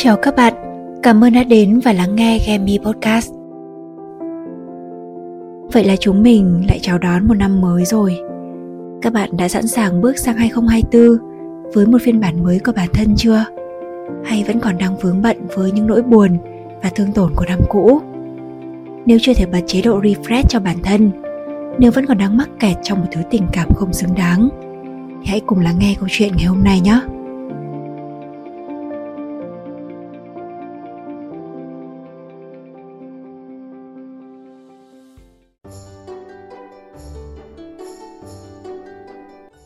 Chào các bạn, cảm ơn đã đến và lắng nghe Gemi Podcast. Vậy là chúng mình lại chào đón một năm mới rồi. Các bạn đã sẵn sàng bước sang 2024 với một phiên bản mới của bản thân chưa? Hay vẫn còn đang vướng bận với những nỗi buồn và thương tổn của năm cũ? Nếu chưa thể bật chế độ refresh cho bản thân, nếu vẫn còn đang mắc kẹt trong một thứ tình cảm không xứng đáng, thì hãy cùng lắng nghe câu chuyện ngày hôm nay nhé.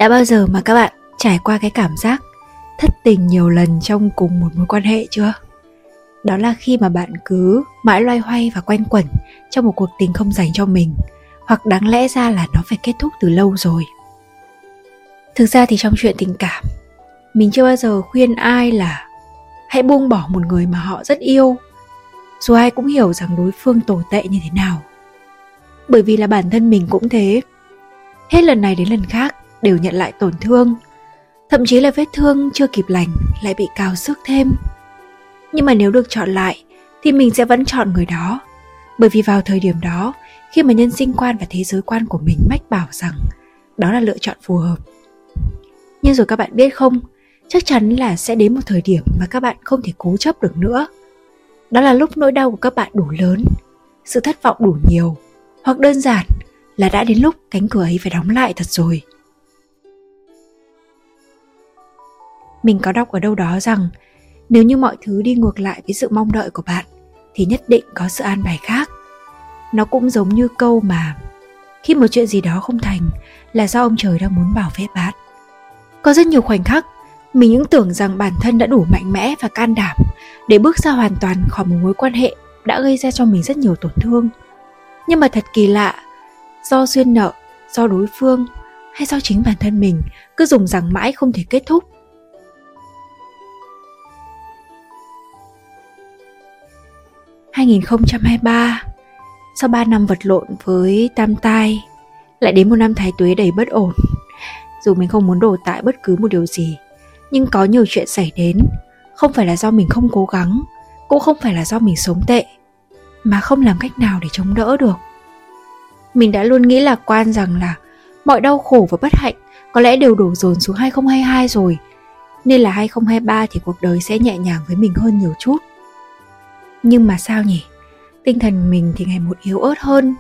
Đã bao giờ mà các bạn trải qua cái cảm giác thất tình nhiều lần trong cùng một mối quan hệ chưa? Đó là khi mà bạn cứ mãi loay hoay và quanh quẩn trong một cuộc tình không dành cho mình hoặc đáng lẽ ra là nó phải kết thúc từ lâu rồi. Thực ra thì trong chuyện tình cảm, mình chưa bao giờ khuyên ai là hãy buông bỏ một người mà họ rất yêu dù ai cũng hiểu rằng đối phương tồi tệ như thế nào bởi vì là bản thân mình cũng thế hết lần này đến lần khác đều nhận lại tổn thương. Thậm chí là vết thương chưa kịp lành lại bị cào sức thêm. Nhưng mà nếu được chọn lại, thì mình sẽ vẫn chọn người đó. Bởi vì vào thời điểm đó, khi mà nhân sinh quan và thế giới quan của mình mách bảo rằng đó là lựa chọn phù hợp. Nhưng rồi các bạn biết không, chắc chắn là sẽ đến một thời điểm mà các bạn không thể cố chấp được nữa. Đó là lúc nỗi đau của các bạn đủ lớn, sự thất vọng đủ nhiều, hoặc đơn giản là đã đến lúc cánh cửa ấy phải đóng lại thật rồi. Mình có đọc ở đâu đó rằng, nếu như mọi thứ đi ngược lại với sự mong đợi của bạn, thì nhất định có sự an bài khác. Nó cũng giống như câu mà, khi một chuyện gì đó không thành, là do ông trời đang muốn bảo vệ bạn. Có rất nhiều khoảnh khắc, mình những tưởng rằng bản thân đã đủ mạnh mẽ và can đảm để bước ra hoàn toàn khỏi một mối quan hệ đã gây ra cho mình rất nhiều tổn thương. Nhưng mà thật kỳ lạ, do duyên nợ, do đối phương hay do chính bản thân mình cứ dùng rằng mãi không thể kết thúc 2023 Sau 3 năm vật lộn với tam tai, Lại đến một năm thái tuế đầy bất ổn. Dù mình không muốn đổ tại bất cứ một điều gì, Nhưng có nhiều chuyện xảy đến, Không phải là do mình không cố gắng, Cũng không phải là do mình sống tệ, Mà không làm cách nào để chống đỡ được. Mình đã luôn nghĩ lạc quan rằng là Mọi đau khổ và bất hạnh Có lẽ đều đổ dồn xuống 2022 rồi, Nên là 2023 thì cuộc đời sẽ nhẹ nhàng với mình hơn nhiều chút nhưng mà sao nhỉ? Tinh thần mình thì ngày một yếu ớt hơn.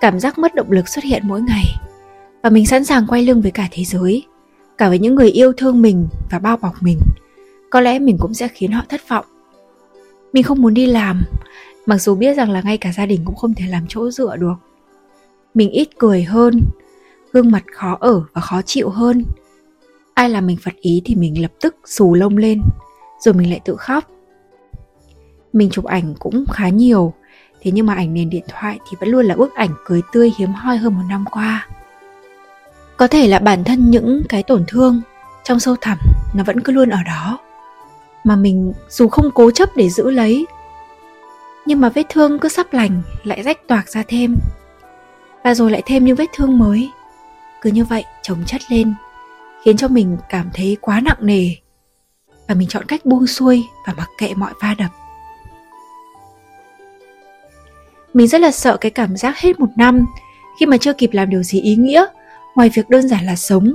Cảm giác mất động lực xuất hiện mỗi ngày. Và mình sẵn sàng quay lưng với cả thế giới. Cả với những người yêu thương mình và bao bọc mình. Có lẽ mình cũng sẽ khiến họ thất vọng. Mình không muốn đi làm. Mặc dù biết rằng là ngay cả gia đình cũng không thể làm chỗ dựa được. Mình ít cười hơn. Gương mặt khó ở và khó chịu hơn. Ai làm mình phật ý thì mình lập tức xù lông lên. Rồi mình lại tự khóc mình chụp ảnh cũng khá nhiều. Thế nhưng mà ảnh nền điện thoại thì vẫn luôn là bức ảnh cười tươi hiếm hoi hơn một năm qua. Có thể là bản thân những cái tổn thương trong sâu thẳm nó vẫn cứ luôn ở đó. Mà mình dù không cố chấp để giữ lấy, nhưng mà vết thương cứ sắp lành lại rách toạc ra thêm. Và rồi lại thêm những vết thương mới. Cứ như vậy chồng chất lên, khiến cho mình cảm thấy quá nặng nề. Và mình chọn cách buông xuôi và mặc kệ mọi va đập. Mình rất là sợ cái cảm giác hết một năm khi mà chưa kịp làm điều gì ý nghĩa ngoài việc đơn giản là sống.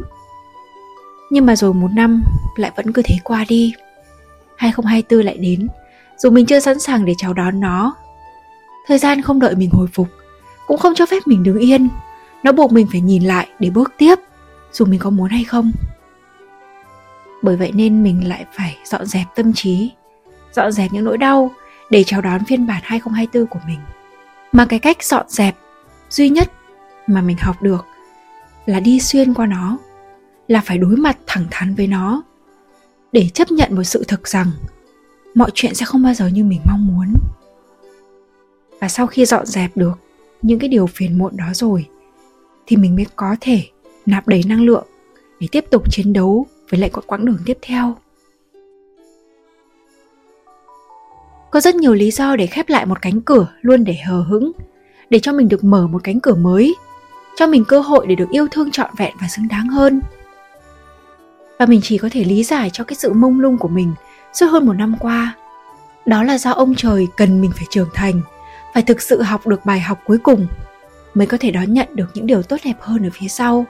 Nhưng mà rồi một năm lại vẫn cứ thế qua đi. 2024 lại đến, dù mình chưa sẵn sàng để chào đón nó. Thời gian không đợi mình hồi phục, cũng không cho phép mình đứng yên. Nó buộc mình phải nhìn lại để bước tiếp, dù mình có muốn hay không. Bởi vậy nên mình lại phải dọn dẹp tâm trí, dọn dẹp những nỗi đau để chào đón phiên bản 2024 của mình mà cái cách dọn dẹp duy nhất mà mình học được là đi xuyên qua nó, là phải đối mặt thẳng thắn với nó để chấp nhận một sự thực rằng mọi chuyện sẽ không bao giờ như mình mong muốn. Và sau khi dọn dẹp được những cái điều phiền muộn đó rồi, thì mình mới có thể nạp đầy năng lượng để tiếp tục chiến đấu với lại quãng đường tiếp theo. Có rất nhiều lý do để khép lại một cánh cửa luôn để hờ hững để cho mình được mở một cánh cửa mới cho mình cơ hội để được yêu thương trọn vẹn và xứng đáng hơn và mình chỉ có thể lý giải cho cái sự mông lung của mình suốt hơn một năm qua Đó là do ông trời cần mình phải trưởng thành, phải thực sự học được bài học cuối cùng mới có thể đón nhận được những điều tốt đẹp hơn ở phía sau.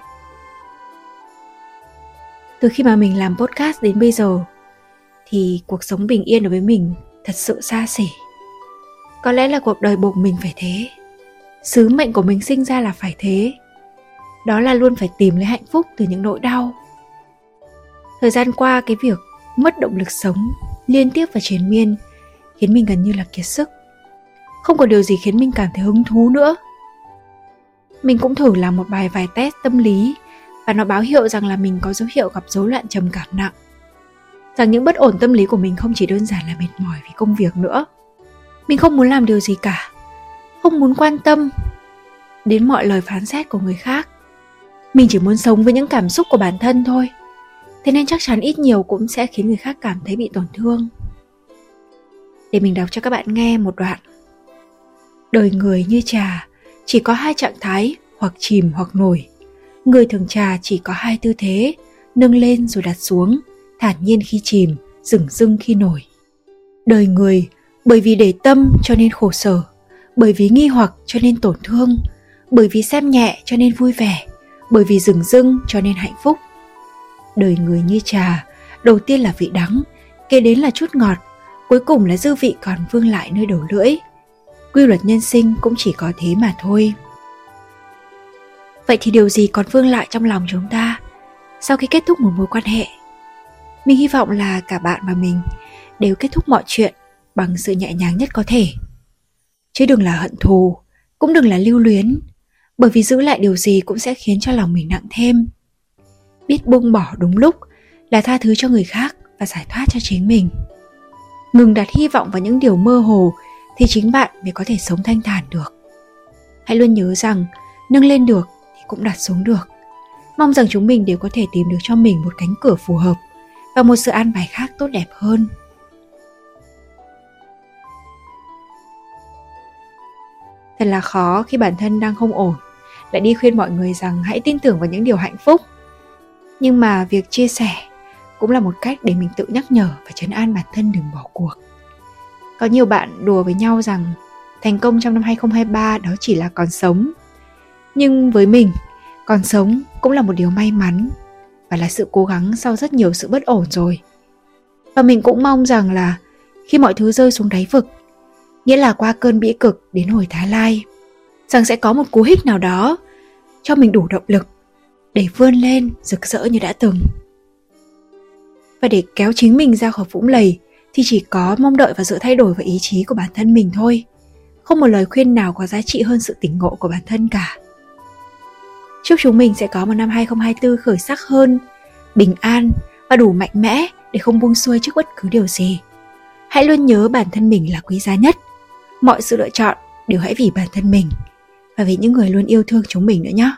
Từ khi mà mình làm podcast đến bây giờ thì cuộc sống bình yên đối với mình thật sự xa xỉ. Có lẽ là cuộc đời buộc mình phải thế. Sứ mệnh của mình sinh ra là phải thế. Đó là luôn phải tìm lấy hạnh phúc từ những nỗi đau. Thời gian qua, cái việc mất động lực sống liên tiếp và triền miên khiến mình gần như là kiệt sức. Không có điều gì khiến mình cảm thấy hứng thú nữa. Mình cũng thử làm một bài vài test tâm lý và nó báo hiệu rằng là mình có dấu hiệu gặp rối loạn trầm cảm nặng. Rằng những bất ổn tâm lý của mình không chỉ đơn giản là mệt mỏi vì công việc nữa. Mình không muốn làm điều gì cả, không muốn quan tâm đến mọi lời phán xét của người khác. Mình chỉ muốn sống với những cảm xúc của bản thân thôi. Thế nên chắc chắn ít nhiều cũng sẽ khiến người khác cảm thấy bị tổn thương. Để mình đọc cho các bạn nghe một đoạn. Đời người như trà, chỉ có hai trạng thái hoặc chìm hoặc nổi người thường trà chỉ có hai tư thế nâng lên rồi đặt xuống thản nhiên khi chìm, rừng dưng khi nổi. Đời người, bởi vì để tâm cho nên khổ sở, bởi vì nghi hoặc cho nên tổn thương, bởi vì xem nhẹ cho nên vui vẻ, bởi vì rừng dưng cho nên hạnh phúc. Đời người như trà, đầu tiên là vị đắng, kế đến là chút ngọt, cuối cùng là dư vị còn vương lại nơi đầu lưỡi. Quy luật nhân sinh cũng chỉ có thế mà thôi. Vậy thì điều gì còn vương lại trong lòng chúng ta? Sau khi kết thúc một mối quan hệ mình hy vọng là cả bạn và mình đều kết thúc mọi chuyện bằng sự nhẹ nhàng nhất có thể. Chứ đừng là hận thù, cũng đừng là lưu luyến, bởi vì giữ lại điều gì cũng sẽ khiến cho lòng mình nặng thêm. Biết buông bỏ đúng lúc là tha thứ cho người khác và giải thoát cho chính mình. Ngừng đặt hy vọng vào những điều mơ hồ thì chính bạn mới có thể sống thanh thản được. Hãy luôn nhớ rằng, nâng lên được thì cũng đặt xuống được. Mong rằng chúng mình đều có thể tìm được cho mình một cánh cửa phù hợp và một sự an bài khác tốt đẹp hơn. Thật là khó khi bản thân đang không ổn lại đi khuyên mọi người rằng hãy tin tưởng vào những điều hạnh phúc. Nhưng mà việc chia sẻ cũng là một cách để mình tự nhắc nhở và chấn an bản thân đừng bỏ cuộc. Có nhiều bạn đùa với nhau rằng thành công trong năm 2023 đó chỉ là còn sống. Nhưng với mình, còn sống cũng là một điều may mắn và là sự cố gắng sau rất nhiều sự bất ổn rồi. Và mình cũng mong rằng là khi mọi thứ rơi xuống đáy vực, nghĩa là qua cơn bĩ cực đến hồi Thái Lai, rằng sẽ có một cú hích nào đó cho mình đủ động lực để vươn lên rực rỡ như đã từng. Và để kéo chính mình ra khỏi vũng lầy thì chỉ có mong đợi vào sự thay đổi và ý chí của bản thân mình thôi không một lời khuyên nào có giá trị hơn sự tỉnh ngộ của bản thân cả chúc chúng mình sẽ có một năm 2024 khởi sắc hơn, bình an và đủ mạnh mẽ để không buông xuôi trước bất cứ điều gì. Hãy luôn nhớ bản thân mình là quý giá nhất. Mọi sự lựa chọn đều hãy vì bản thân mình và vì những người luôn yêu thương chúng mình nữa nhé.